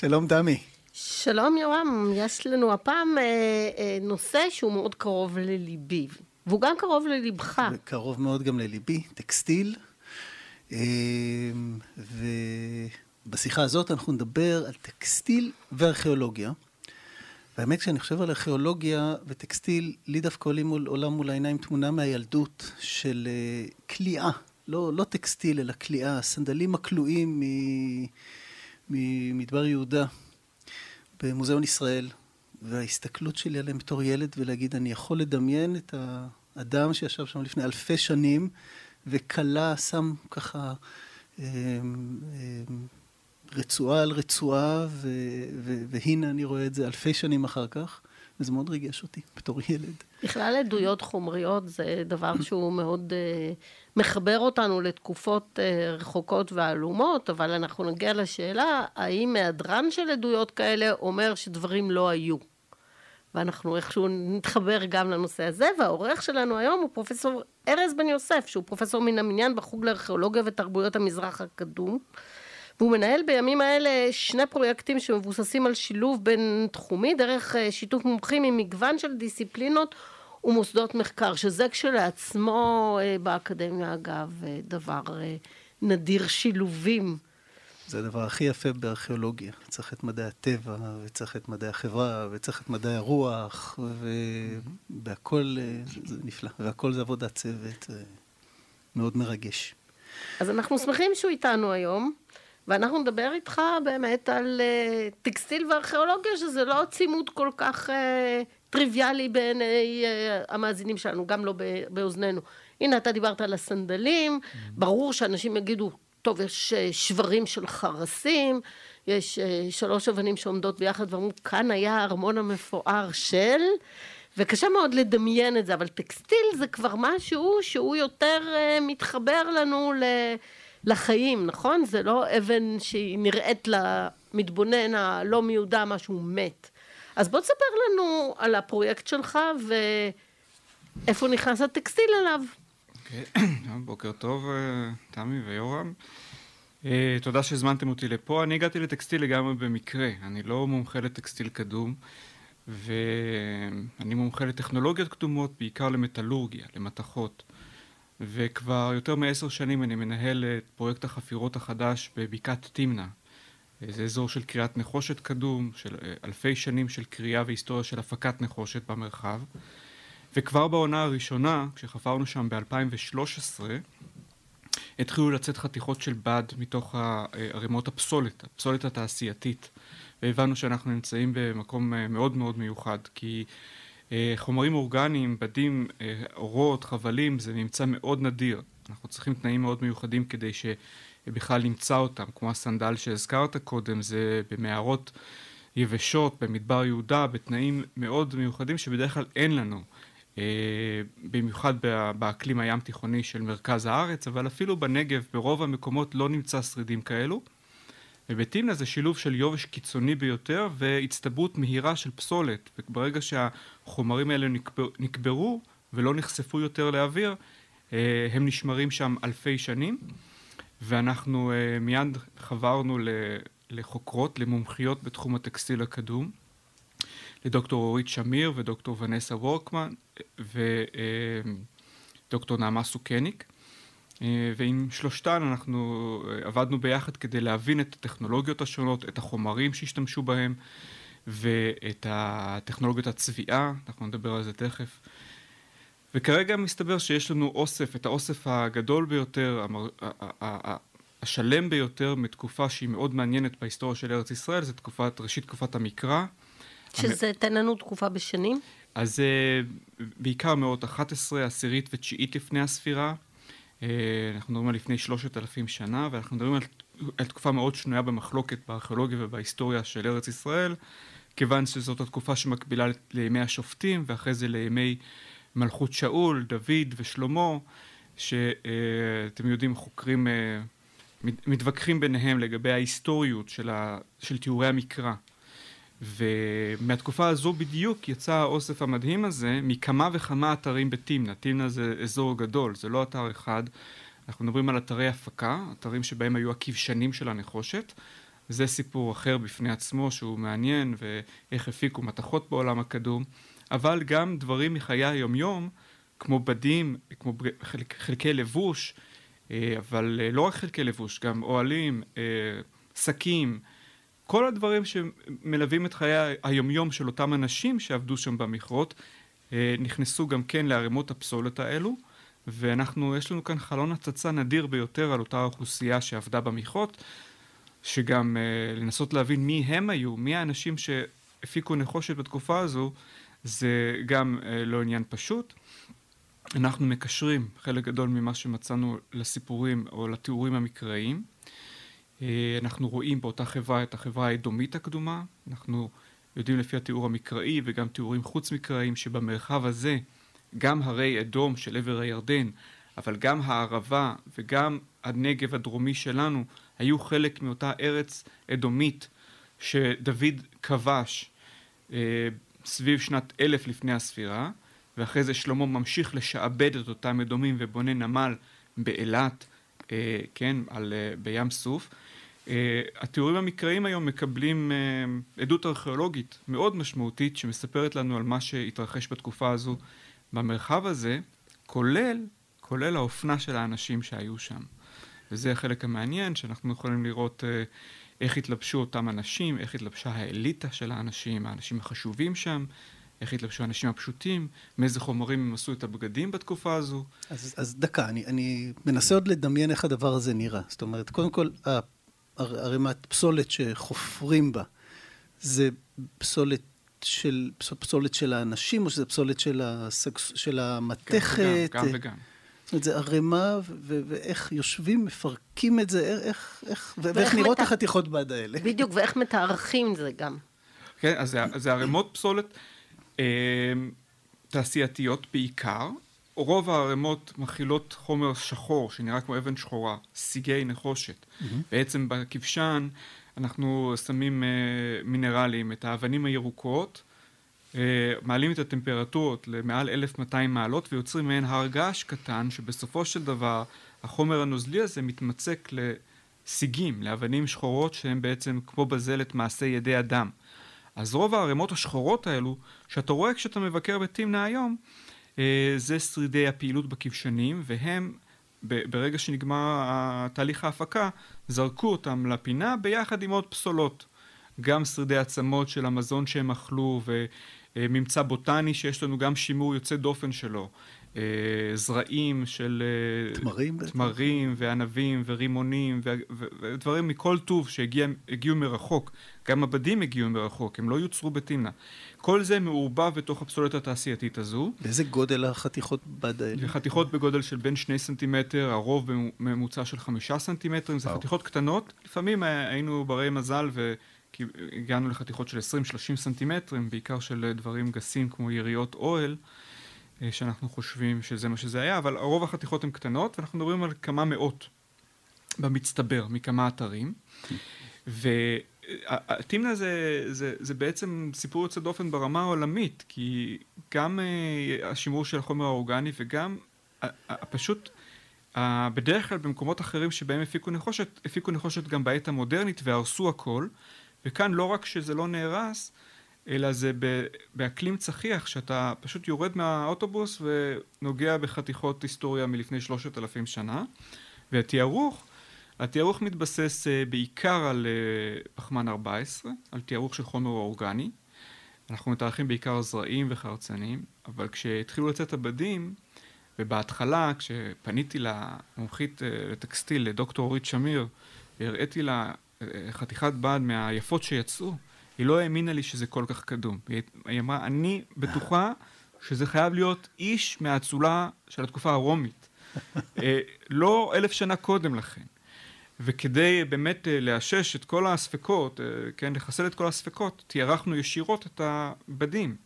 שלום דמי. שלום יורם, יש לנו הפעם אה, אה, נושא שהוא מאוד קרוב לליבי, והוא גם קרוב ללבך. קרוב מאוד גם לליבי, טקסטיל. אה, ובשיחה הזאת אנחנו נדבר על טקסטיל וארכיאולוגיה. והאמת, כשאני חושב על ארכיאולוגיה וטקסטיל, לי דווקא עולים מול עולם מול העיניים תמונה מהילדות של כליאה. אה, לא, לא טקסטיל, אלא כליאה, סנדלים הכלואים ממדבר יהודה במוזיאון ישראל, וההסתכלות שלי עליהם בתור ילד ולהגיד, אני יכול לדמיין את האדם שישב שם לפני אלפי שנים וכלה, שם ככה אה, אה, רצועה על רצועה, ו, ו, והנה אני רואה את זה אלפי שנים אחר כך. וזה מאוד ריגש אותי בתור ילד. בכלל עדויות חומריות זה דבר שהוא מאוד uh, מחבר אותנו לתקופות uh, רחוקות ועלומות, אבל אנחנו נגיע לשאלה, האם היעדרן של עדויות כאלה אומר שדברים לא היו? ואנחנו איכשהו נתחבר גם לנושא הזה, והעורך שלנו היום הוא פרופסור ארז בן יוסף, שהוא פרופסור מן המניין בחוג לארכיאולוגיה ותרבויות המזרח הקדום. והוא מנהל בימים האלה שני פרויקטים שמבוססים על שילוב בין תחומי דרך אה, שיתוף מומחים עם מגוון של דיסציפלינות ומוסדות מחקר, שזה כשלעצמו אה, באקדמיה אגב אה, דבר נדיר שילובים. זה הדבר הכי יפה בארכיאולוגיה. צריך את מדעי הטבע, וצריך את מדעי החברה, וצריך את מדעי הרוח, והכל זה נפלא, והכל זה עבודת צוות, מאוד מרגש. אז אנחנו שמחים שהוא איתנו היום. ואנחנו נדבר איתך באמת על uh, טקסטיל וארכיאולוגיה, שזה לא צימוד כל כך uh, טריוויאלי בעיני uh, המאזינים שלנו, גם לא באוזנינו. הנה, אתה דיברת על הסנדלים, mm-hmm. ברור שאנשים יגידו, טוב, יש שברים של חרסים, יש שלוש אבנים שעומדות ביחד ואמרו, כאן היה הארמון המפואר של... וקשה מאוד לדמיין את זה, אבל טקסטיל זה כבר משהו שהוא יותר מתחבר לנו ל... לחיים, נכון? זה לא אבן שהיא נראית למתבונן הלא מיודע משהו מת. אז בוא תספר לנו על הפרויקט שלך ואיפה נכנס הטקסטיל אליו. Okay. אוקיי. בוקר טוב, אה, תמי ויורם. Uh, תודה שהזמנתם אותי לפה. אני הגעתי לטקסטיל לגמרי במקרה. אני לא מומחה לטקסטיל קדום, ואני מומחה לטכנולוגיות קדומות, בעיקר למטאלורגיה, למתכות. וכבר יותר מעשר שנים אני מנהל את פרויקט החפירות החדש בבקעת תמנע. זה אזור של קריאת נחושת קדום, של אה, אלפי שנים של קריאה והיסטוריה של הפקת נחושת במרחב. וכבר בעונה הראשונה, כשחפרנו שם ב-2013, התחילו לצאת חתיכות של בד מתוך ערימות הפסולת, הפסולת התעשייתית. והבנו שאנחנו נמצאים במקום אה, מאוד מאוד מיוחד, כי אה, חומרים אורגניים, בדים, אה, אורות, חבלים, זה ממצא מאוד נדיר. אנחנו צריכים תנאים מאוד מיוחדים כדי שבכלל נמצא אותם, כמו הסנדל שהזכרת קודם, זה במערות יבשות, במדבר יהודה, בתנאים מאוד מיוחדים שבדרך כלל אין לנו. אה, במיוחד באקלים הים תיכוני של מרכז הארץ, אבל אפילו בנגב, ברוב המקומות לא נמצא שרידים כאלו. ובתמנע זה שילוב של יובש קיצוני ביותר והצטברות מהירה של פסולת. וברגע שהחומרים האלה נקבר, נקברו ולא נחשפו יותר לאוויר, אה, הם נשמרים שם אלפי שנים. ואנחנו אה, מיד חברנו לחוקרות, למומחיות בתחום הטקסטיל הקדום, לדוקטור אורית שמיר ודוקטור ונסה וורקמן ודוקטור אה, נעמה סוכניק. אה, ועם שלושתן אנחנו אה, עבדנו ביחד כדי להבין את הטכנולוגיות השונות, את החומרים שהשתמשו בהם ואת הטכנולוגיות הצביעה, אנחנו נדבר על זה תכף. וכרגע מסתבר שיש לנו אוסף, את האוסף הגדול ביותר, השלם ביותר מתקופה שהיא מאוד מעניינת בהיסטוריה של ארץ ישראל, זה תקופת, ראשית תקופת המקרא. שזה, המ... תן לנו תקופה בשנים. אז אה, בעיקר מאות 11, עשירית ותשיעית לפני הספירה. אה, אנחנו מדברים על לפני שלושת אלפים שנה, ואנחנו מדברים על, על תקופה מאוד שנויה במחלוקת בארכיאולוגיה ובהיסטוריה של ארץ ישראל, כיוון שזאת התקופה שמקבילה לימי השופטים, ואחרי זה לימי מלכות שאול, דוד ושלמה, שאתם יודעים, חוקרים אה, מתווכחים ביניהם לגבי ההיסטוריות של, ה, של תיאורי המקרא. ומהתקופה הזו בדיוק יצא האוסף המדהים הזה מכמה וכמה אתרים בתמנע. תמנע זה אזור גדול, זה לא אתר אחד. אנחנו מדברים על אתרי הפקה, אתרים שבהם היו הכבשנים של הנחושת, זה סיפור אחר בפני עצמו שהוא מעניין ואיך הפיקו מתכות בעולם הקדום, אבל גם דברים מחיי היומיום, כמו בדים, כמו חלק, חלקי לבוש, אה, אבל אה, לא רק חלקי לבוש, גם אוהלים, אה, שקים, כל הדברים שמלווים את חיי היומיום של אותם אנשים שעבדו שם במכרות, נכנסו גם כן לערימות הפסולת האלו, ואנחנו, יש לנו כאן חלון הצצה נדיר ביותר על אותה אוכלוסייה שעבדה במכרות, שגם לנסות להבין מי הם היו, מי האנשים שהפיקו נחושת בתקופה הזו, זה גם לא עניין פשוט. אנחנו מקשרים חלק גדול ממה שמצאנו לסיפורים או לתיאורים המקראיים. אה, אנחנו רואים באותה חברה את החברה האדומית הקדומה, אנחנו יודעים לפי התיאור המקראי וגם תיאורים חוץ מקראיים שבמרחב הזה גם הרי אדום של עבר הירדן, אבל גם הערבה וגם הנגב הדרומי שלנו היו חלק מאותה ארץ אדומית שדוד כבש אה, סביב שנת אלף לפני הספירה. ואחרי זה שלמה ממשיך לשעבד את אותם אדומים ובונה נמל באילת, כן, על, אה, בים סוף. אה, התיאורים המקראיים היום מקבלים אה, עדות ארכיאולוגית מאוד משמעותית שמספרת לנו על מה שהתרחש בתקופה הזו במרחב הזה, כולל, כולל האופנה של האנשים שהיו שם. וזה החלק המעניין, שאנחנו יכולים לראות אה, איך התלבשו אותם אנשים, איך התלבשה האליטה של האנשים, האנשים החשובים שם, איך התלבשו האנשים הפשוטים, מאיזה חומרים הם עשו את הבגדים בתקופה הזו. אז, אז דקה, אני, אני מנסה עוד לדמיין איך הדבר הזה נראה. זאת אומרת, קודם כל, ערימת פסולת שחופרים בה, זה פסולת של, פסולת של האנשים, או שזה פסולת של, הסג, של המתכת? גם, גם, גם וגם. זאת אומרת, זה ערימה, ואיך יושבים, מפרקים את זה, איך, איך, ואיך נראות מת... החתיכות בד האלה. בדיוק, ואיך מתארחים זה גם. כן, אז זה, זה ערימות פסולת. אמ, תעשייתיות בעיקר. רוב הערימות מכילות חומר שחור שנראה כמו אבן שחורה, סיגי נחושת. Mm-hmm. בעצם בכבשן אנחנו שמים uh, מינרלים, את האבנים הירוקות, uh, מעלים את הטמפרטורות למעל 1200 מעלות ויוצרים מהן הר געש קטן שבסופו של דבר החומר הנוזלי הזה מתמצק לסיגים, לאבנים שחורות שהן בעצם כמו בזלת מעשה ידי אדם. אז רוב הערימות השחורות האלו, שאתה רואה כשאתה מבקר בתמנה היום, אה, זה שרידי הפעילות בכבשנים, והם, ברגע שנגמר תהליך ההפקה, זרקו אותם לפינה ביחד עם עוד פסולות. גם שרידי עצמות של המזון שהם אכלו, וממצא בוטני שיש לנו גם שימור יוצא דופן שלו. אה, זרעים של אה, תמרים, תמרים וענבים ורימונים ודברים מכל טוב שהגיעו מרחוק. גם הבדים הגיעו מרחוק, הם לא יוצרו בתמנע. כל זה מעורבב בתוך הפסולת התעשייתית הזו. באיזה גודל החתיכות בד האלה? חתיכות בגודל של בין שני סנטימטר, הרוב בממוצע של חמישה סנטימטרים, זה חתיכות קטנות. לפעמים היינו ברי מזל והגענו לחתיכות של 20-30 סנטימטרים, בעיקר של דברים גסים כמו יריות אוהל. אה, שאנחנו חושבים שזה מה שזה היה, אבל רוב החתיכות הן קטנות, ואנחנו מדברים על כמה מאות במצטבר מכמה אתרים. והטימנה זה, זה, זה בעצם סיפור יוצא דופן ברמה העולמית, כי גם השימור של החומר האורגני וגם פשוט uh, בדרך כלל במקומות אחרים שבהם הפיקו נחושת, הפיקו נחושת גם בעת המודרנית והרסו הכל, וכאן לא רק שזה לא נהרס, אלא זה באקלים צחיח, שאתה פשוט יורד מהאוטובוס ונוגע בחתיכות היסטוריה מלפני שלושת אלפים שנה. והתיארוך, התיארוך מתבסס אה, בעיקר על אה, פחמן 14, על תיארוך של חומר אורגני. אנחנו מתארחים בעיקר זרעים וחרצנים, אבל כשהתחילו לצאת הבדים, ובהתחלה, כשפניתי למומחית אה, לטקסטיל, לדוקטור אורית שמיר, והראיתי לה חתיכת בד מהיפות שיצאו, היא לא האמינה לי שזה כל כך קדום. היא אמרה, אני בטוחה שזה חייב להיות איש מהאצולה של התקופה הרומית. אה, לא אלף שנה קודם לכן. וכדי באמת אה, לאשש את כל הספקות, אה, כן, לחסל את כל הספקות, תיארחנו ישירות את הבדים.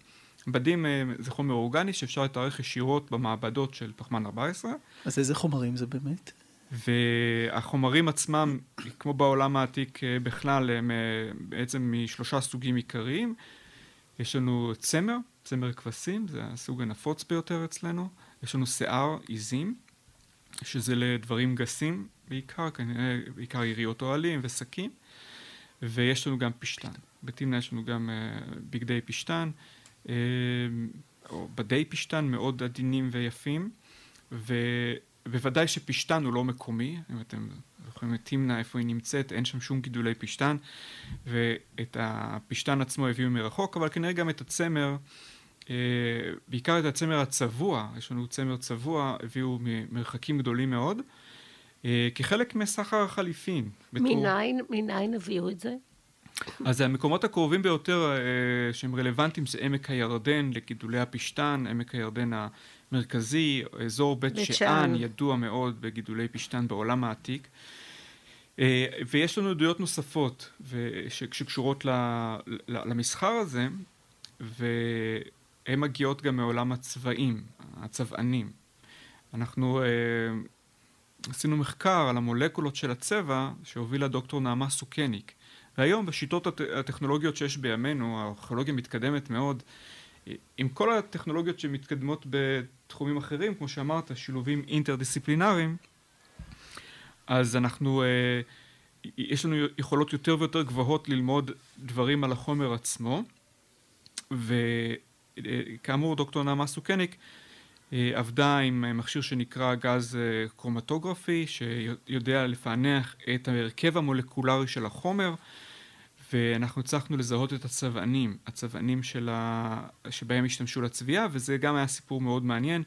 בדים זה חומר אורגני שאפשר לתארך ישירות במעבדות של פחמן 14. אז איזה חומרים זה באמת? והחומרים עצמם, כמו בעולם העתיק אה, בכלל, הם אה, בעצם משלושה סוגים עיקריים. יש לנו צמר, צמר כבשים, זה הסוג הנפוץ ביותר אצלנו. יש לנו שיער, עיזים, שזה לדברים גסים בעיקר, כנראה בעיקר יריות אוהלים ושקים. ויש לנו גם פשטן. בתמנע יש לנו גם uh, בגדי פשטן, uh, או בדי פשטן מאוד עדינים ויפים, ובוודאי שפשטן הוא לא מקומי, אם אתם זוכרים את תמנע, איפה היא נמצאת, אין שם שום גידולי פשטן, ואת הפשטן עצמו הביאו מרחוק, אבל כנראה גם את הצמר, uh, בעיקר את הצמר הצבוע, יש לנו צמר צבוע, הביאו ממרחקים גדולים מאוד. כחלק מסחר החליפין. מניין הביאו את זה? אז המקומות הקרובים ביותר אה, שהם רלוונטיים זה עמק הירדן לגידולי הפשטן, עמק הירדן המרכזי, אזור בית שאן ידוע מאוד בגידולי פשטן בעולם העתיק. אה, ויש לנו עדויות נוספות שקשורות למסחר הזה, והן מגיעות גם מעולם הצבעים, הצבענים. אנחנו אה, עשינו מחקר על המולקולות של הצבע שהובילה דוקטור נעמה סוכניק. והיום בשיטות הט... הטכנולוגיות שיש בימינו, הארכיאולוגיה מתקדמת מאוד, עם כל הטכנולוגיות שמתקדמות בתחומים אחרים, כמו שאמרת, שילובים אינטרדיסציפלינריים, אז אנחנו, אה, יש לנו יכולות יותר ויותר גבוהות ללמוד דברים על החומר עצמו, וכאמור דוקטור נעמה סוכניק אה, עבדה עם מכשיר שנקרא גז אה, קרומטוגרפי, שיודע לפענח את ההרכב המולקולרי של החומר, ואנחנו הצלחנו לזהות את הצבענים, הצבענים ה... שבהם השתמשו לצביעה, וזה גם היה סיפור מאוד מעניין,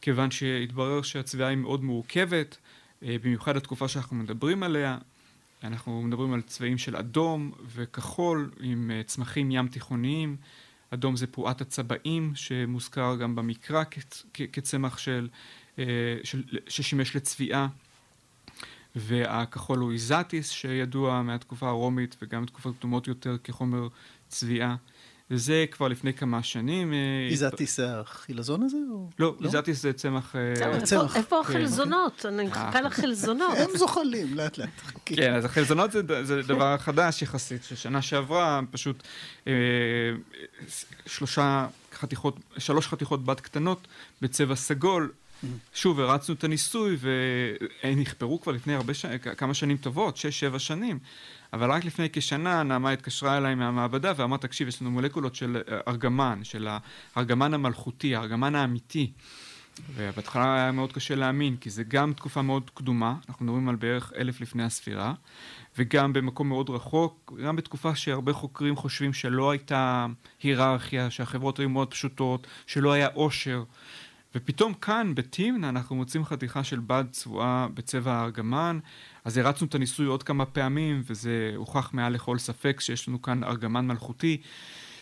כיוון שהתברר שהצביעה היא מאוד מורכבת, אה, במיוחד התקופה שאנחנו מדברים עליה. אנחנו מדברים על צבעים של אדום וכחול עם צמחים ים תיכוניים. אדום זה פרועת הצבעים שמוזכר גם במקרא כצמח של, אה, של, ששימש לצביעה והכחול הוא איזטיס שידוע מהתקופה הרומית וגם מתקופות קדומות יותר כחומר צביעה וזה כבר לפני כמה שנים. אה, איזטיס זה החילזון הזה? לא, לא? איזטיס זה צמח... אה, איפה החלזונות? אני מחכה לחלזונות. הם זוחלים, לאט לאט. כן, אז החלזונות זה דבר חדש יחסית, ששנה שעברה פשוט אה, שלושה חתיכות, שלוש חתיכות בת קטנות בצבע סגול. שוב, הרצנו את הניסוי והם נחפרו כבר לפני הרבה שנים, כמה שנים טובות, שש, שבע שנים. אבל רק לפני כשנה נעמה התקשרה אליי מהמעבדה ואמרה, תקשיב, יש לנו מולקולות של אה, ארגמן, של הארגמן המלכותי, הארגמן האמיתי. ובהתחלה היה מאוד קשה להאמין, כי זה גם תקופה מאוד קדומה, אנחנו מדברים על בערך אלף לפני הספירה, וגם במקום מאוד רחוק, גם בתקופה שהרבה חוקרים חושבים שלא הייתה היררכיה, שהחברות היו מאוד פשוטות, שלא היה עושר. ופתאום כאן, בתימנה, אנחנו מוצאים חתיכה של בד צבועה בצבע הארגמן, אז הרצנו את הניסוי עוד כמה פעמים, וזה הוכח מעל לכל ספק שיש לנו כאן ארגמן מלכותי,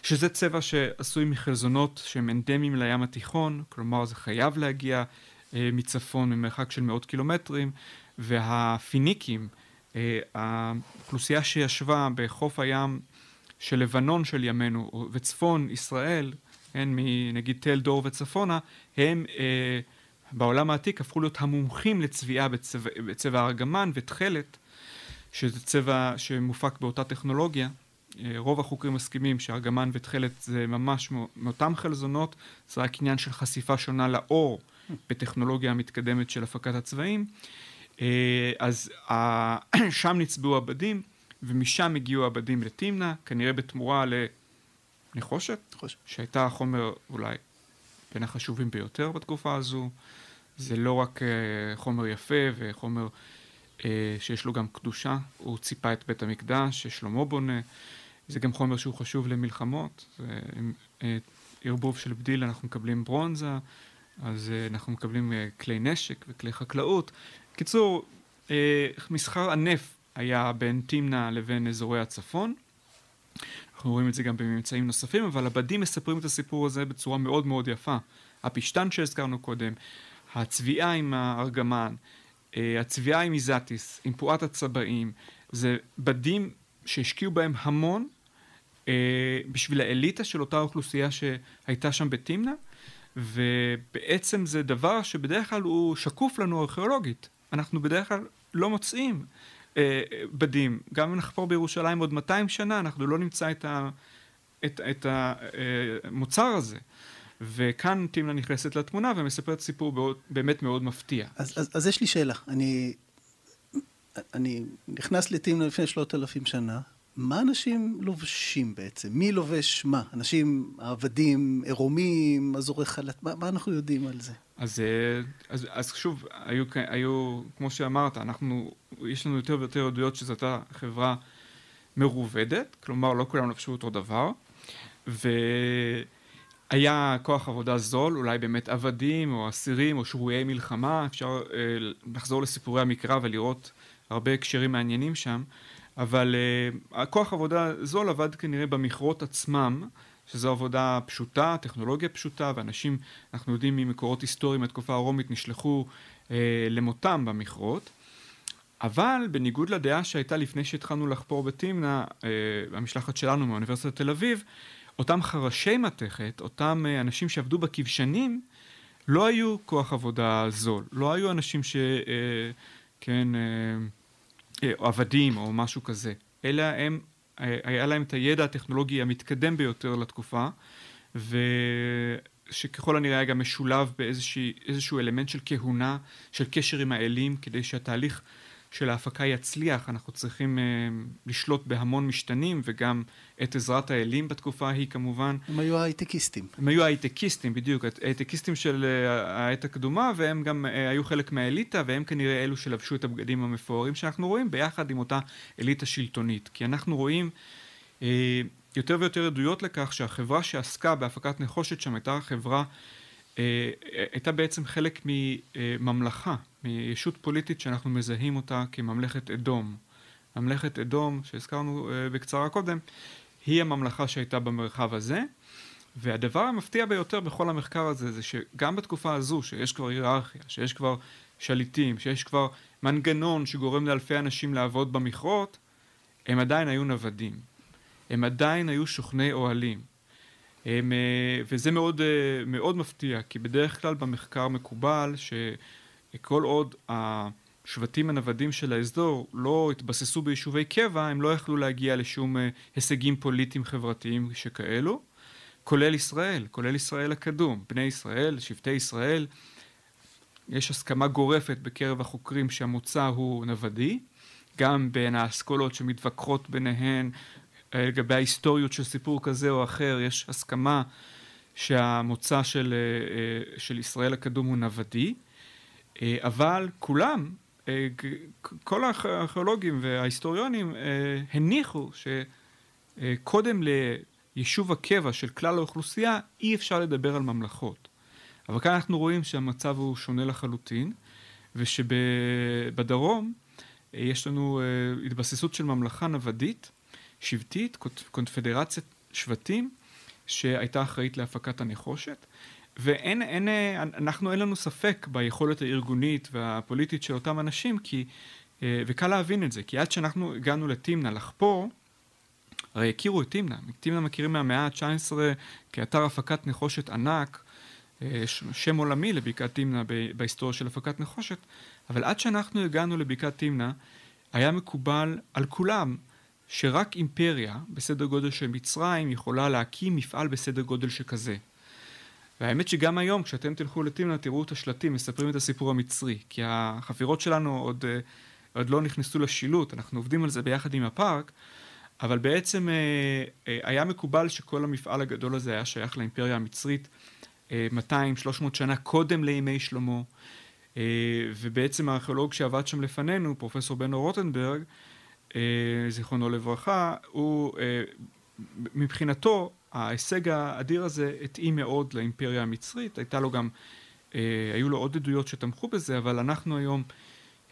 שזה צבע שעשוי מחלזונות שהם אנדמיים לים התיכון, כלומר זה חייב להגיע אה, מצפון ממרחק של מאות קילומטרים, והפיניקים, אה, האוכלוסייה שישבה בחוף הים של לבנון של ימינו, וצפון ישראל, כן, מנגיד תל דור וצפונה, הם אה, בעולם העתיק הפכו להיות המומחים לצביעה בצבע, בצבע ארגמן ותכלת, שזה צבע שמופק באותה טכנולוגיה. אה, רוב החוקרים מסכימים שארגמן ותכלת זה ממש מאותם חלזונות, זה רק עניין של חשיפה שונה לאור בטכנולוגיה המתקדמת של הפקת הצבעים. אה, אז שם נצבעו עבדים, ומשם הגיעו עבדים לתמנע, כנראה בתמורה לנחושת, שהייתה החומר אולי בין החשובים ביותר בתקופה הזו. זה לא רק uh, חומר יפה וחומר uh, שיש לו גם קדושה, הוא ציפה את בית המקדש ששלמה בונה, זה גם חומר שהוא חשוב למלחמות, זה, uh, ערבוב של בדיל אנחנו מקבלים ברונזה, אז uh, אנחנו מקבלים uh, כלי נשק וכלי חקלאות. בקיצור, uh, מסחר ענף היה בין תמנע לבין אזורי הצפון. אנחנו רואים את זה גם בממצאים נוספים, אבל הבדים מספרים את הסיפור הזה בצורה מאוד מאוד יפה. הפשטן שהזכרנו קודם, הצביעה עם הארגמן, אה, הצביעה עם איזטיס, עם פועת הצבעים, זה בדים שהשקיעו בהם המון אה, בשביל האליטה של אותה אוכלוסייה שהייתה שם בתמנע, ובעצם זה דבר שבדרך כלל הוא שקוף לנו ארכיאולוגית. אנחנו בדרך כלל לא מוצאים בדים. גם אם נחפור בירושלים עוד 200 שנה, אנחנו לא נמצא את, ה, את, את המוצר הזה. וכאן תמנה נכנסת לתמונה ומספרת סיפור מאוד, באמת מאוד מפתיע. אז, אז, אז יש לי שאלה. אני, אני נכנס לתמנה לפני שלושת אלפים שנה, מה אנשים לובשים בעצם? מי לובש מה? אנשים עבדים, עירומים, אזורי חל"ת, מה, מה אנחנו יודעים על זה? אז, אה, אז, אז שוב, היו, היו, כמו שאמרת, אנחנו, יש לנו יותר ויותר עדויות שזו הייתה חברה מרובדת, כלומר לא כולם לבשו אותו דבר, והיה כוח עבודה זול, אולי באמת עבדים או אסירים או שבויי מלחמה, אפשר אה, לחזור לסיפורי המקרא ולראות הרבה הקשרים מעניינים שם, אבל uh, הכוח עבודה זול עבד כנראה במכרות עצמם, שזו עבודה פשוטה, טכנולוגיה פשוטה, ואנשים, אנחנו יודעים ממקורות היסטוריים מהתקופה הרומית, נשלחו uh, למותם במכרות. אבל בניגוד לדעה שהייתה לפני שהתחלנו לחפור בתמנע, uh, המשלחת שלנו מאוניברסיטת תל אביב, אותם חרשי מתכת, אותם uh, אנשים שעבדו בכבשנים, לא היו כוח עבודה זול, לא היו אנשים ש... Uh, כן, uh, אה, עבדים או משהו כזה, אלא הם, אה, היה להם את הידע הטכנולוגי המתקדם ביותר לתקופה, ושככל הנראה היה גם משולב באיזשהו אלמנט של כהונה, של קשר עם האלים, כדי שהתהליך של ההפקה יצליח, אנחנו צריכים uh, לשלוט בהמון משתנים וגם את עזרת האלים בתקופה ההיא כמובן. הם היו הייטקיסטים. הם היו הייטקיסטים, בדיוק, הייטקיסטים של uh, העת הקדומה והם גם uh, היו חלק מהאליטה והם כנראה אלו שלבשו את הבגדים המפוארים שאנחנו רואים ביחד עם אותה אליטה שלטונית. כי אנחנו רואים uh, יותר ויותר עדויות לכך שהחברה שעסקה בהפקת נחושת שם הייתה חברה אה, הייתה בעצם חלק מממלכה, מישות פוליטית שאנחנו מזהים אותה כממלכת אדום. ממלכת אדום, שהזכרנו אה, בקצרה קודם, היא הממלכה שהייתה במרחב הזה, והדבר המפתיע ביותר בכל המחקר הזה זה שגם בתקופה הזו, שיש כבר היררכיה, שיש כבר שליטים, שיש כבר מנגנון שגורם לאלפי אנשים לעבוד במכרות, הם עדיין היו נוודים. הם עדיין היו שוכני אוהלים. הם, אה, וזה מאוד, אה, מאוד מפתיע, כי בדרך כלל במחקר מקובל שכל עוד השבטים הנוודים של האזור לא התבססו ביישובי קבע, הם לא יכלו להגיע לשום אה, הישגים פוליטיים חברתיים שכאלו, כולל ישראל, כולל ישראל הקדום, בני ישראל, שבטי ישראל. יש הסכמה גורפת בקרב החוקרים שהמוצא הוא נוודי, גם בין האסכולות שמתווכחות ביניהן לגבי ההיסטוריות של סיפור כזה או אחר, יש הסכמה שהמוצא של, אה, אה, של ישראל הקדום הוא נוודי, אבל כולם, כל הארכיאולוגים וההיסטוריונים הניחו שקודם ליישוב הקבע של כלל האוכלוסייה אי אפשר לדבר על ממלכות. אבל כאן אנחנו רואים שהמצב הוא שונה לחלוטין, ושבדרום יש לנו התבססות של ממלכה נוודית, שבטית, קונפדרציית שבטים, שהייתה אחראית להפקת הנחושת. ואין, אין, אנחנו אין לנו ספק ביכולת הארגונית והפוליטית של אותם אנשים, כי, אה, וקל להבין את זה, כי עד שאנחנו הגענו לתמנע לחפור, הרי הכירו את תמנע, תמנע מכירים מהמאה ה-19 כאתר הפקת נחושת ענק, אה, שם עולמי לבקעת תמנע בהיסטוריה של הפקת נחושת, אבל עד שאנחנו הגענו לבקעת תמנע, היה מקובל על כולם שרק אימפריה בסדר גודל של מצרים יכולה להקים מפעל בסדר גודל שכזה. והאמת שגם היום כשאתם תלכו לתמנה תראו את השלטים מספרים את הסיפור המצרי כי החפירות שלנו עוד, אה, עוד לא נכנסו לשילוט אנחנו עובדים על זה ביחד עם הפארק אבל בעצם אה, אה, היה מקובל שכל המפעל הגדול הזה היה שייך לאימפריה המצרית 200-300 שנה קודם לימי שלמה ובעצם הארכיאולוג שעבד שם לפנינו פרופסור בנו רוטנברג זיכרונו לברכה, הוא אה, מבחינתו ההישג האדיר הזה התאים מאוד לאימפריה המצרית, הייתה לו גם, אה, היו לו עוד עדויות שתמכו בזה, אבל אנחנו היום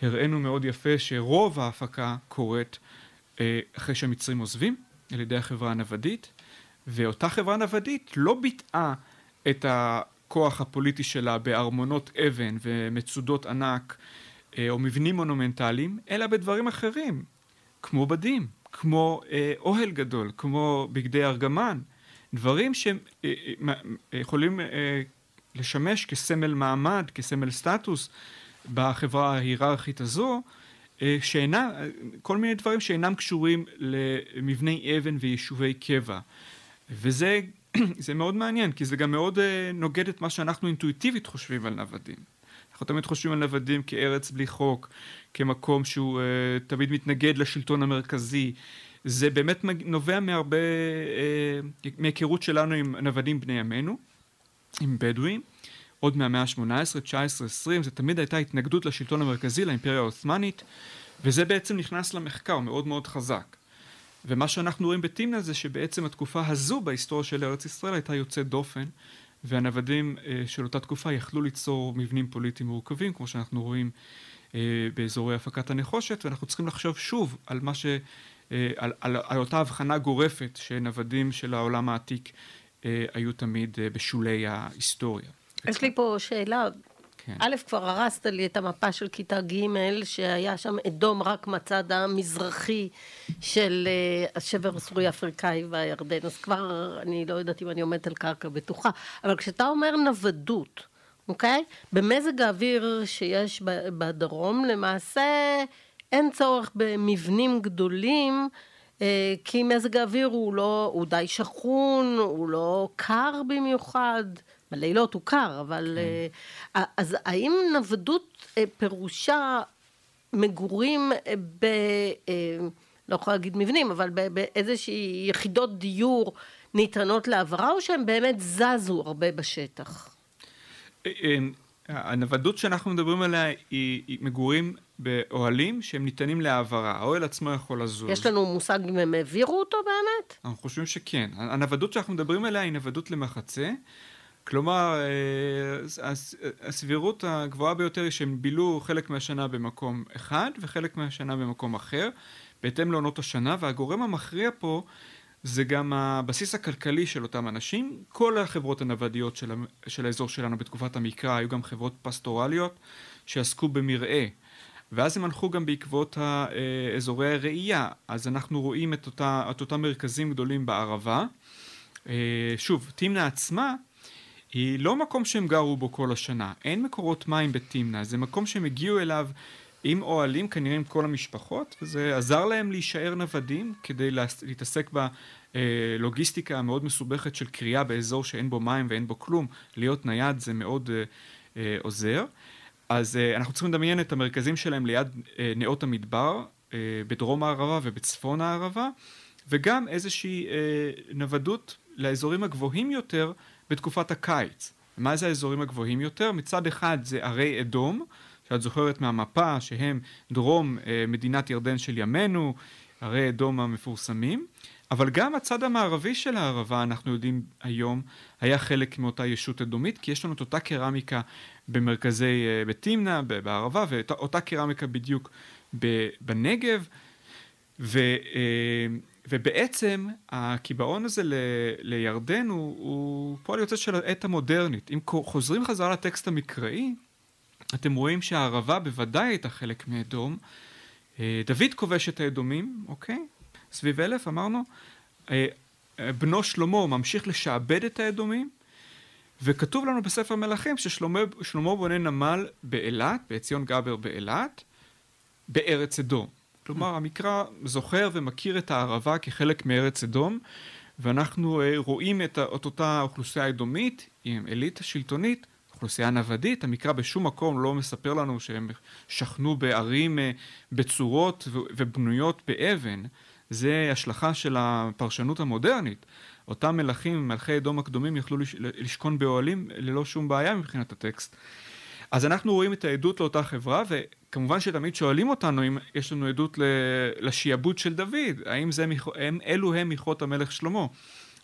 הראינו מאוד יפה שרוב ההפקה קורית אחרי שהמצרים עוזבים על ידי החברה הנוודית, ואותה חברה נוודית לא ביטאה את הכוח הפוליטי שלה בארמונות אבן ומצודות ענק או מבנים מונומנטליים, אלא בדברים אחרים. כמו בדים, כמו אה, אוהל גדול, כמו בגדי ארגמן, דברים שיכולים אה, אה, אה, לשמש כסמל מעמד, כסמל סטטוס בחברה ההיררכית הזו, אה, שאינם, כל מיני דברים שאינם קשורים למבני אבן ויישובי קבע. וזה מאוד מעניין, כי זה גם מאוד אה, נוגד את מה שאנחנו אינטואיטיבית חושבים על נוודים. אנחנו תמיד חושבים על נוודים כארץ בלי חוק, כמקום שהוא uh, תמיד מתנגד לשלטון המרכזי, זה באמת נובע מהרבה, אה, מהיכרות שלנו עם נוודים בני ימינו, עם בדואים, עוד מהמאה ה-18, 19, 20, זה תמיד הייתה התנגדות לשלטון המרכזי, לאימפריה העות'מאנית, וזה בעצם נכנס למחקר מאוד מאוד חזק. ומה שאנחנו רואים בתמנה זה שבעצם התקופה הזו בהיסטוריה של ארץ ישראל הייתה יוצאת דופן, והנוודים אה, של אותה תקופה יכלו ליצור מבנים פוליטיים מורכבים, כמו שאנחנו רואים אה, באזורי הפקת הנחושת, ואנחנו צריכים לחשוב שוב על מה ש... אה, על, על, על אותה הבחנה גורפת שנוודים של העולם העתיק היו תמיד בשולי ההיסטוריה. יש לי פה שאלה. כן. א', כבר הרסת לי את המפה של כיתה ג', שהיה שם אדום רק מהצד המזרחי של השבר הסורי-אפריקאי והירדן, אז כבר אני לא יודעת אם אני עומדת על קרקע בטוחה. אבל כשאתה אומר נוודות, אוקיי? במזג האוויר שיש בדרום, למעשה אין צורך במבנים גדולים, אה, כי מזג האוויר הוא לא, הוא די שכון, הוא לא קר במיוחד. בלילות הוא קר, אבל... כן. אה, אז האם נוודות אה, פירושה מגורים ב... לא יכולה להגיד מבנים, אבל באיזושהי יחידות דיור ניתנות להעברה, או שהם באמת זזו הרבה בשטח? הנוודות שאנחנו מדברים עליה היא, היא מגורים באוהלים שהם ניתנים להעברה, האוהל עצמו יכול לזוז. יש לנו מושג אם הם העבירו אותו באמת? אנחנו חושבים שכן. הנוודות שאנחנו מדברים עליה היא נוודות למחצה. כלומר, אה, הסבירות הגבוהה ביותר היא שהם בילו חלק מהשנה במקום אחד וחלק מהשנה במקום אחר, בהתאם לעונות השנה, והגורם המכריע פה זה גם הבסיס הכלכלי של אותם אנשים. כל החברות הנוודיות של, של האזור שלנו בתקופת המקרא היו גם חברות פסטורליות שעסקו במרעה. ואז הם הלכו גם בעקבות אזורי הראייה, אז אנחנו רואים את, אותה, את אותם מרכזים גדולים בערבה. אה, שוב, תמנה עצמה היא לא מקום שהם גרו בו כל השנה, אין מקורות מים בתמנה, זה מקום שהם הגיעו אליו עם אוהלים, כנראה עם כל המשפחות, וזה עזר להם להישאר נוודים כדי להתעסק בלוגיסטיקה המאוד מסובכת של קריאה באזור שאין בו מים ואין בו כלום, להיות נייד זה מאוד אה, אה, עוזר. אז uh, אנחנו צריכים לדמיין את המרכזים שלהם ליד uh, נאות המדבר, uh, בדרום הערבה ובצפון הערבה, וגם איזושהי uh, נוודות לאזורים הגבוהים יותר בתקופת הקיץ. מה זה האזורים הגבוהים יותר? מצד אחד זה ערי אדום, שאת זוכרת מהמפה שהם דרום uh, מדינת ירדן של ימינו, ערי אדום המפורסמים, אבל גם הצד המערבי של הערבה, אנחנו יודעים היום, היה חלק מאותה ישות אדומית, כי יש לנו את אותה קרמיקה במרכזי, אה, בתמנע, בערבה, ואותה קרמיקה בדיוק בנגב, ו, אה, ובעצם הקיבעון הזה ל, לירדן הוא, הוא פועל יוצא של העת המודרנית. אם חוזרים חזרה לטקסט המקראי, אתם רואים שהערבה בוודאי הייתה חלק מאדום. אה, דוד כובש את האדומים, אוקיי? סביב אלף, אמרנו. בנו שלמה ממשיך לשעבד את האדומים, וכתוב לנו בספר מלכים ששלמה בונה נמל באילת, בעציון גבר באילת, בארץ אדום. כלומר, המקרא זוכר ומכיר את הערבה כחלק מארץ אדום, ואנחנו אה, רואים את, אותה אוכלוסייה אדומית עם אליטה שלטונית, אוכלוסייה נוודית. המקרא בשום מקום לא מספר לנו שהם שכנו בערים אה, בצורות ובנויות באבן. זה השלכה של הפרשנות המודרנית. אותם מלכים, מלכי אדום הקדומים, יכלו לשכון באוהלים ללא שום בעיה מבחינת הטקסט. אז אנחנו רואים את העדות לאותה חברה, וכמובן שתמיד שואלים אותנו אם יש לנו עדות לשיעבוד של דוד, האם זה, הם, אלו הם מכרות המלך שלמה.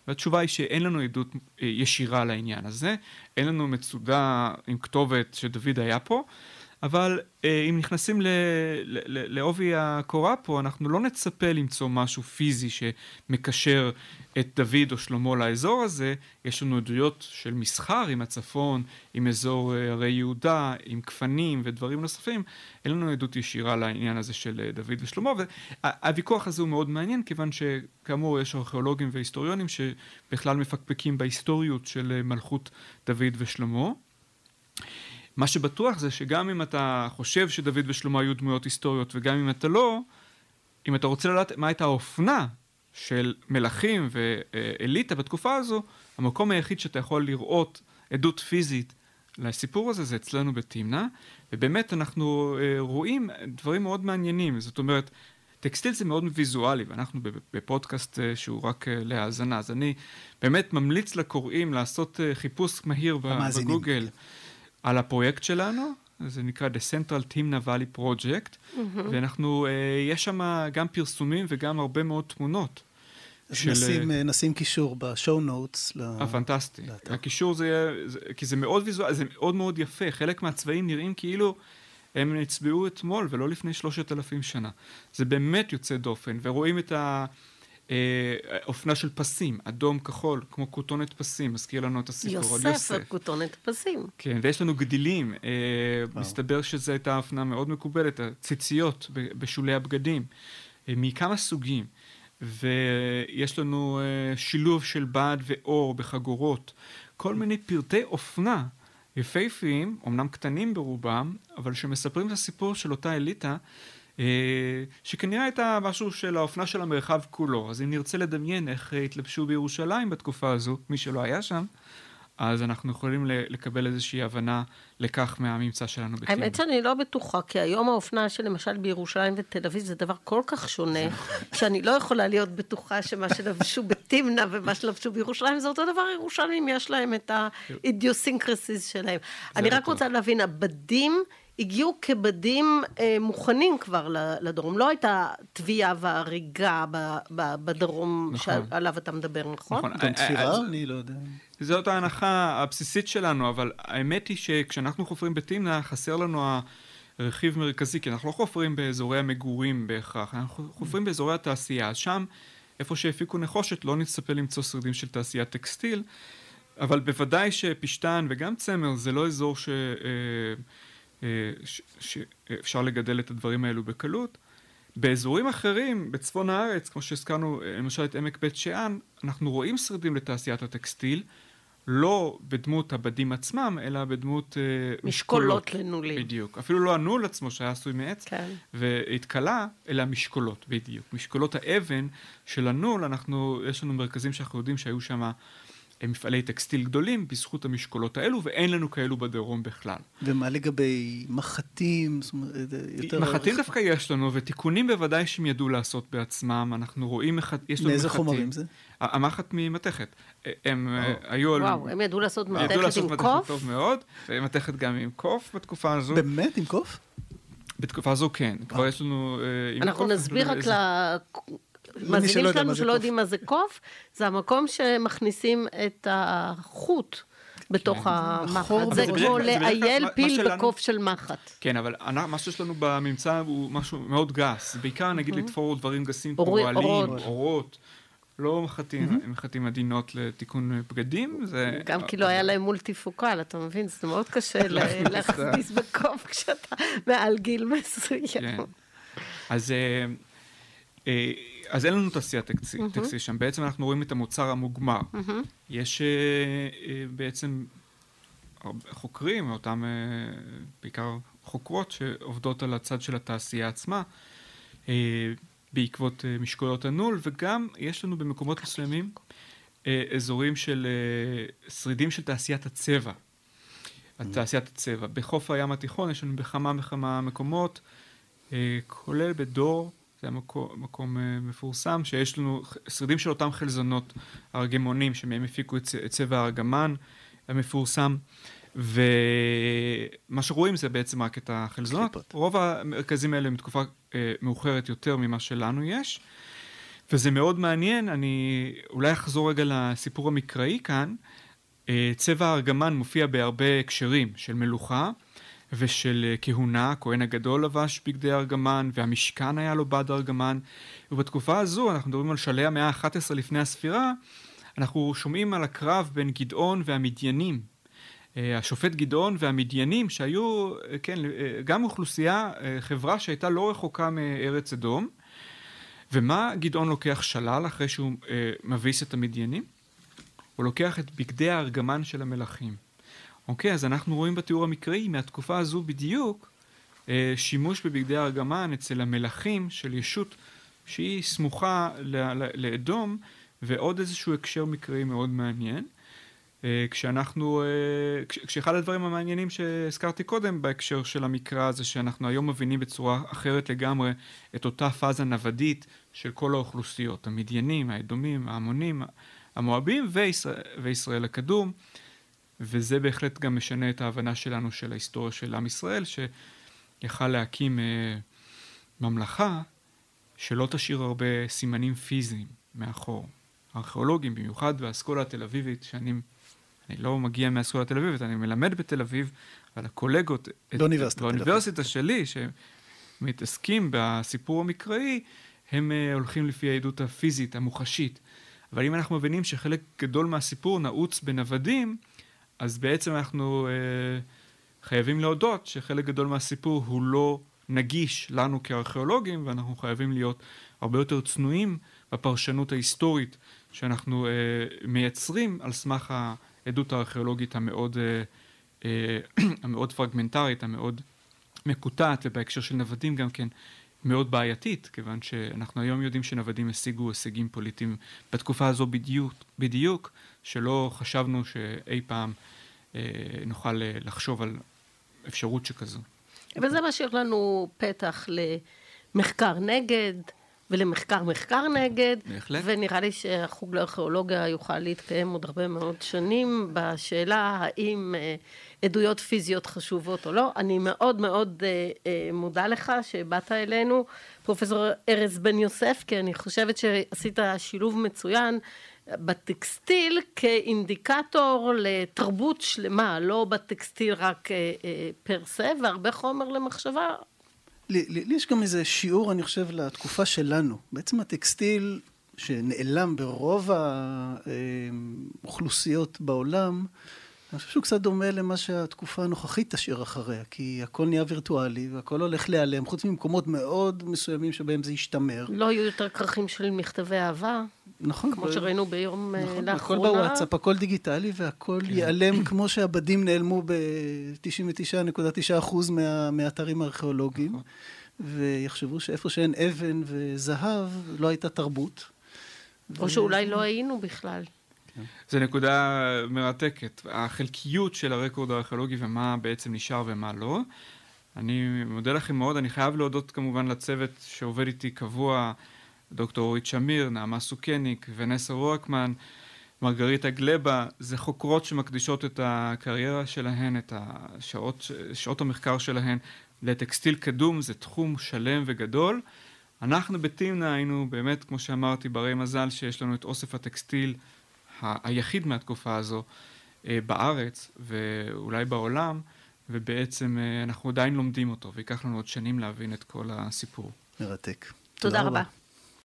והתשובה היא שאין לנו עדות אה, ישירה לעניין הזה, אין לנו מצודה עם כתובת שדוד היה פה, אבל אה, אם נכנסים לעובי הקורה פה, אנחנו לא נצפה למצוא משהו פיזי שמקשר את דוד או שלמה לאזור הזה. יש לנו עדויות של מסחר עם הצפון, עם אזור אה, הרי יהודה, עם גפנים ודברים נוספים. אין לנו עדות ישירה לעניין הזה של אה, דוד ושלמה, והוויכוח הזה הוא מאוד מעניין, כיוון שכאמור יש ארכיאולוגים והיסטוריונים שבכלל מפקפקים בהיסטוריות של מלכות דוד ושלמה. מה שבטוח זה שגם אם אתה חושב שדוד ושלמה היו דמויות היסטוריות וגם אם אתה לא, אם אתה רוצה לדעת מה הייתה האופנה של מלכים ואליטה בתקופה הזו, המקום היחיד שאתה יכול לראות עדות פיזית לסיפור הזה זה אצלנו בתמנע, ובאמת אנחנו אה, רואים דברים מאוד מעניינים, זאת אומרת, טקסטיל זה מאוד ויזואלי, ואנחנו בפודקאסט אה, שהוא רק אה, להאזנה, אז אני באמת ממליץ לקוראים לעשות חיפוש מהיר בגוגל על הפרויקט שלנו, זה נקרא The Central Timna Valley Project, mm-hmm. ואנחנו, יש שם גם פרסומים וגם הרבה מאוד תמונות. של... נשים, נשים קישור בשואו נוטס. אה, פנטסטי. הקישור זה יהיה, זה, כי זה מאוד ויזואלי, זה מאוד מאוד יפה, חלק מהצבעים נראים כאילו הם נצבעו אתמול ולא לפני שלושת אלפים שנה. זה באמת יוצא דופן, ורואים את האופנה אה, של פסים, אדום כחול, כמו כותונת פסים, מזכיר לנו את הסיפור יוסף, על יוסף. יוסף, כותונת פסים. כן, ויש לנו גדילים, אה, מסתבר שזו הייתה אופנה מאוד מקובלת, הציציות בשולי הבגדים, אה, מכמה סוגים. ויש לנו שילוב של בד ואור בחגורות, כל מיני פרטי אופנה יפהפיים, אמנם קטנים ברובם, אבל שמספרים את הסיפור של אותה אליטה, אה, שכנראה הייתה משהו של האופנה של המרחב כולו. אז אם נרצה לדמיין איך התלבשו בירושלים בתקופה הזו, מי שלא היה שם, אז אנחנו יכולים לקבל איזושהי הבנה לכך מהממצא שלנו בטימבה. האמת שאני לא בטוחה, כי היום האופנה שלמשל בירושלים ותל אביב זה דבר כל כך שונה, שאני לא יכולה להיות בטוחה שמה שלבשו בתמנע ומה שלבשו בירושלים זה אותו דבר, ירושלים יש להם את האידיוסינקרסיס שלהם. אני רק רוצה להבין, הבדים... הגיעו כבדים אה, מוכנים כבר לדרום. לא הייתה תביעה והריגה ב, ב, בדרום נכון. שעליו אתה מדבר, נכון? נכון. גם תפירה? אה, אה, אני לא יודע. זאת ההנחה הבסיסית שלנו, אבל האמת היא שכשאנחנו חופרים בתמנע, חסר לנו הרכיב מרכזי, כי אנחנו לא חופרים באזורי המגורים בהכרח, אנחנו חופרים באזורי התעשייה. אז שם, איפה שהפיקו נחושת, לא נצפה למצוא שרידים של תעשיית טקסטיל, אבל בוודאי שפשטן וגם צמר זה לא אזור ש... אה, שאפשר לגדל את הדברים האלו בקלות. באזורים אחרים, בצפון הארץ, כמו שהזכרנו, אה, למשל את עמק בית שאן, אנחנו רואים שרידים לתעשיית הטקסטיל, לא בדמות הבדים עצמם, אלא בדמות uh, משקולות. משקולות לנולים. בדיוק. אפילו לא הנול עצמו שהיה עשוי מעץ, כן. והתכלה, אלא משקולות, בדיוק. משקולות האבן של הנול, אנחנו, יש לנו מרכזים שאנחנו יודעים שהיו שם מפעלי טקסטיל גדולים בזכות המשקולות האלו, ואין לנו כאלו בדרום בכלל. ומה לגבי מחטים? יותר... מחטים דווקא יש לנו, ותיקונים בוודאי שהם ידעו לעשות בעצמם. אנחנו רואים, מח... יש לנו מאיזה חומרים זה? המחט ממתכת. הם אה, היו... וואו, הם ידעו לעשות מתכת עם קוף? ידעו לעשות מתכת טוב מאוד, ומתכת גם עם קוף בתקופה הזו. באמת? עם קוף? בתקופה הזו כן, כבר יש לנו... אה, אנחנו נסביר רק מאזינים שלנו שלא יודעים מה זה קוף, זה המקום שמכניסים את החוט. בתוך כן. המחט. זה כמו לאייל פיל בקוף של מחט. כן, אבל מה שיש לנו בממצא הוא משהו מאוד גס. בעיקר נגיד לתפור דברים גסים כמו רעלים, אורות. לא מחטים, מחטים עדינות לתיקון בגדים. גם כי לא היה להם מולטיפוקל, אתה מבין? זה מאוד קשה להכניס בקוף כשאתה מעל גיל מסוים. כן. אז אה, אה, אז אין לנו תעשיית טקסטיל mm-hmm. שם, בעצם אנחנו רואים את המוצר המוגמר. Mm-hmm. יש uh, uh, בעצם חוקרים, אותם uh, בעיקר חוקרות שעובדות על הצד של התעשייה עצמה, בעקבות משקולות הנול, וגם יש לנו במקומות מסוימים אזורים של שרידים של תעשיית הצבע. תעשיית הצבע. בחוף הים התיכון יש לנו בכמה וכמה מקומות, כולל בדור. זה המקום, מקום uh, מפורסם, שיש לנו שרידים של אותם חלזונות ארגמונים שמהם הפיקו את, את צבע הארגמן המפורסם, ומה שרואים זה בעצם רק את החלזונות. קליפות. רוב המרכזים האלה מתקופה uh, מאוחרת יותר ממה שלנו יש, וזה מאוד מעניין, אני אולי אחזור רגע לסיפור המקראי כאן. Uh, צבע הארגמן מופיע בהרבה הקשרים של מלוכה. ושל אה, כהונה, הכהן הגדול לבש בגדי ארגמן, והמשכן היה לו בד ארגמן. ובתקופה הזו, אנחנו מדברים על שלהי המאה ה-11 לפני הספירה, אנחנו שומעים על הקרב בין גדעון והמדיינים. אה, השופט גדעון והמדיינים שהיו, אה, כן, גם אוכלוסייה, חברה שהייתה לא רחוקה מארץ אדום. ומה גדעון לוקח שלל אחרי שהוא מביס את המדיינים? הוא לוקח את בגדי הארגמן של המלכים. אוקיי, אז אנחנו רואים בתיאור המקראי מהתקופה הזו בדיוק אה, שימוש בבגדי ארגמן אצל המלכים של ישות שהיא סמוכה לאדום ועוד איזשהו הקשר מקראי מאוד מעניין. אה, כשאנחנו, אה, כשאחד הדברים המעניינים שהזכרתי קודם בהקשר של המקרא זה שאנחנו היום מבינים בצורה אחרת לגמרי את אותה פאזה נוודית של כל האוכלוסיות, המדיינים, האדומים, ההמונים, המואבים וישראל, וישראל הקדום, וזה בהחלט גם משנה את ההבנה שלנו של ההיסטוריה של עם ישראל, שיכל להקים אה, ממלכה שלא תשאיר הרבה סימנים פיזיים מאחור. הארכיאולוגים, במיוחד באסכולה התל אביבית, שאני אני לא מגיע מהאסכולה התל אביבית, אני מלמד בתל אביב, אבל הקולגות... באוניברסיטה, באוניברסיטה שלי, שמתעסקים בסיפור המקראי, הם uh, הולכים לפי העדות הפיזית, המוחשית. אבל אם אנחנו מבינים שחלק גדול מהסיפור נעוץ בנוודים, אז בעצם אנחנו uh, חייבים להודות שחלק גדול מהסיפור הוא לא נגיש לנו כארכיאולוגים, ואנחנו חייבים להיות הרבה יותר צנועים בפרשנות ההיסטורית שאנחנו uh, מייצרים על סמך העדות הארכיאולוגית המאוד, uh, uh, המאוד פרגמנטרית, המאוד מקוטעת, ובהקשר של נוודים גם כן מאוד בעייתית, כיוון שאנחנו היום יודעים שנוודים השיגו הישגים פוליטיים בתקופה הזו בדיוק, בדיוק שלא חשבנו שאי פעם uh, נוכל לחשוב על אפשרות שכזו. וזה משאיר לנו פתח למחקר נגד, ולמחקר מחקר נגד. בהחלט. ונראה לי שהחוג לארכיאולוגיה יוכל להתקיים עוד הרבה מאוד שנים בשאלה האם אה, עדויות פיזיות חשובות או לא. אני מאוד מאוד אה, אה, מודה לך שבאת אלינו, פרופסור ארז בן יוסף, כי אני חושבת שעשית שילוב מצוין. בטקסטיל כאינדיקטור לתרבות שלמה, לא בטקסטיל רק אה, אה, פר סה, והרבה חומר למחשבה. לי, לי יש גם איזה שיעור, אני חושב, לתקופה שלנו. בעצם הטקסטיל שנעלם ברוב האוכלוסיות בעולם, אני חושב שהוא קצת דומה למה שהתקופה הנוכחית תשאיר אחריה, כי הכל נהיה וירטואלי והכל הולך להיעלם, חוץ ממקומות מאוד מסוימים שבהם זה ישתמר. לא יהיו יותר כרכים של מכתבי אהבה. נכון. כמו ב... שראינו ביום אה, נכון, לאחרונה. הכל בוואטסאפ, הכל דיגיטלי והכל כן. ייעלם כמו שהבדים נעלמו ב-99.9% מה, מהאתרים הארכיאולוגיים, נכון. ויחשבו שאיפה שאין אבן וזהב לא הייתה תרבות. או ו... שאולי לא היינו בכלל. זו נקודה מרתקת, החלקיות של הרקורד הארכיאולוגי ומה בעצם נשאר ומה לא. אני מודה לכם מאוד, אני חייב להודות כמובן לצוות שעובד איתי קבוע, דוקטור אורית שמיר, נעמה סוכניק, ונסה רואקמן, מרגריטה גלבה, זה חוקרות שמקדישות את הקריירה שלהן, את השעות, שעות המחקר שלהן לטקסטיל קדום, זה תחום שלם וגדול. אנחנו בתמנה היינו באמת, כמו שאמרתי, ברי מזל שיש לנו את אוסף הטקסטיל היחיד מהתקופה הזו אה, בארץ ואולי בעולם, ובעצם אה, אנחנו עדיין לומדים אותו, וייקח לנו עוד שנים להבין את כל הסיפור. מרתק. תודה, תודה רבה. רבה.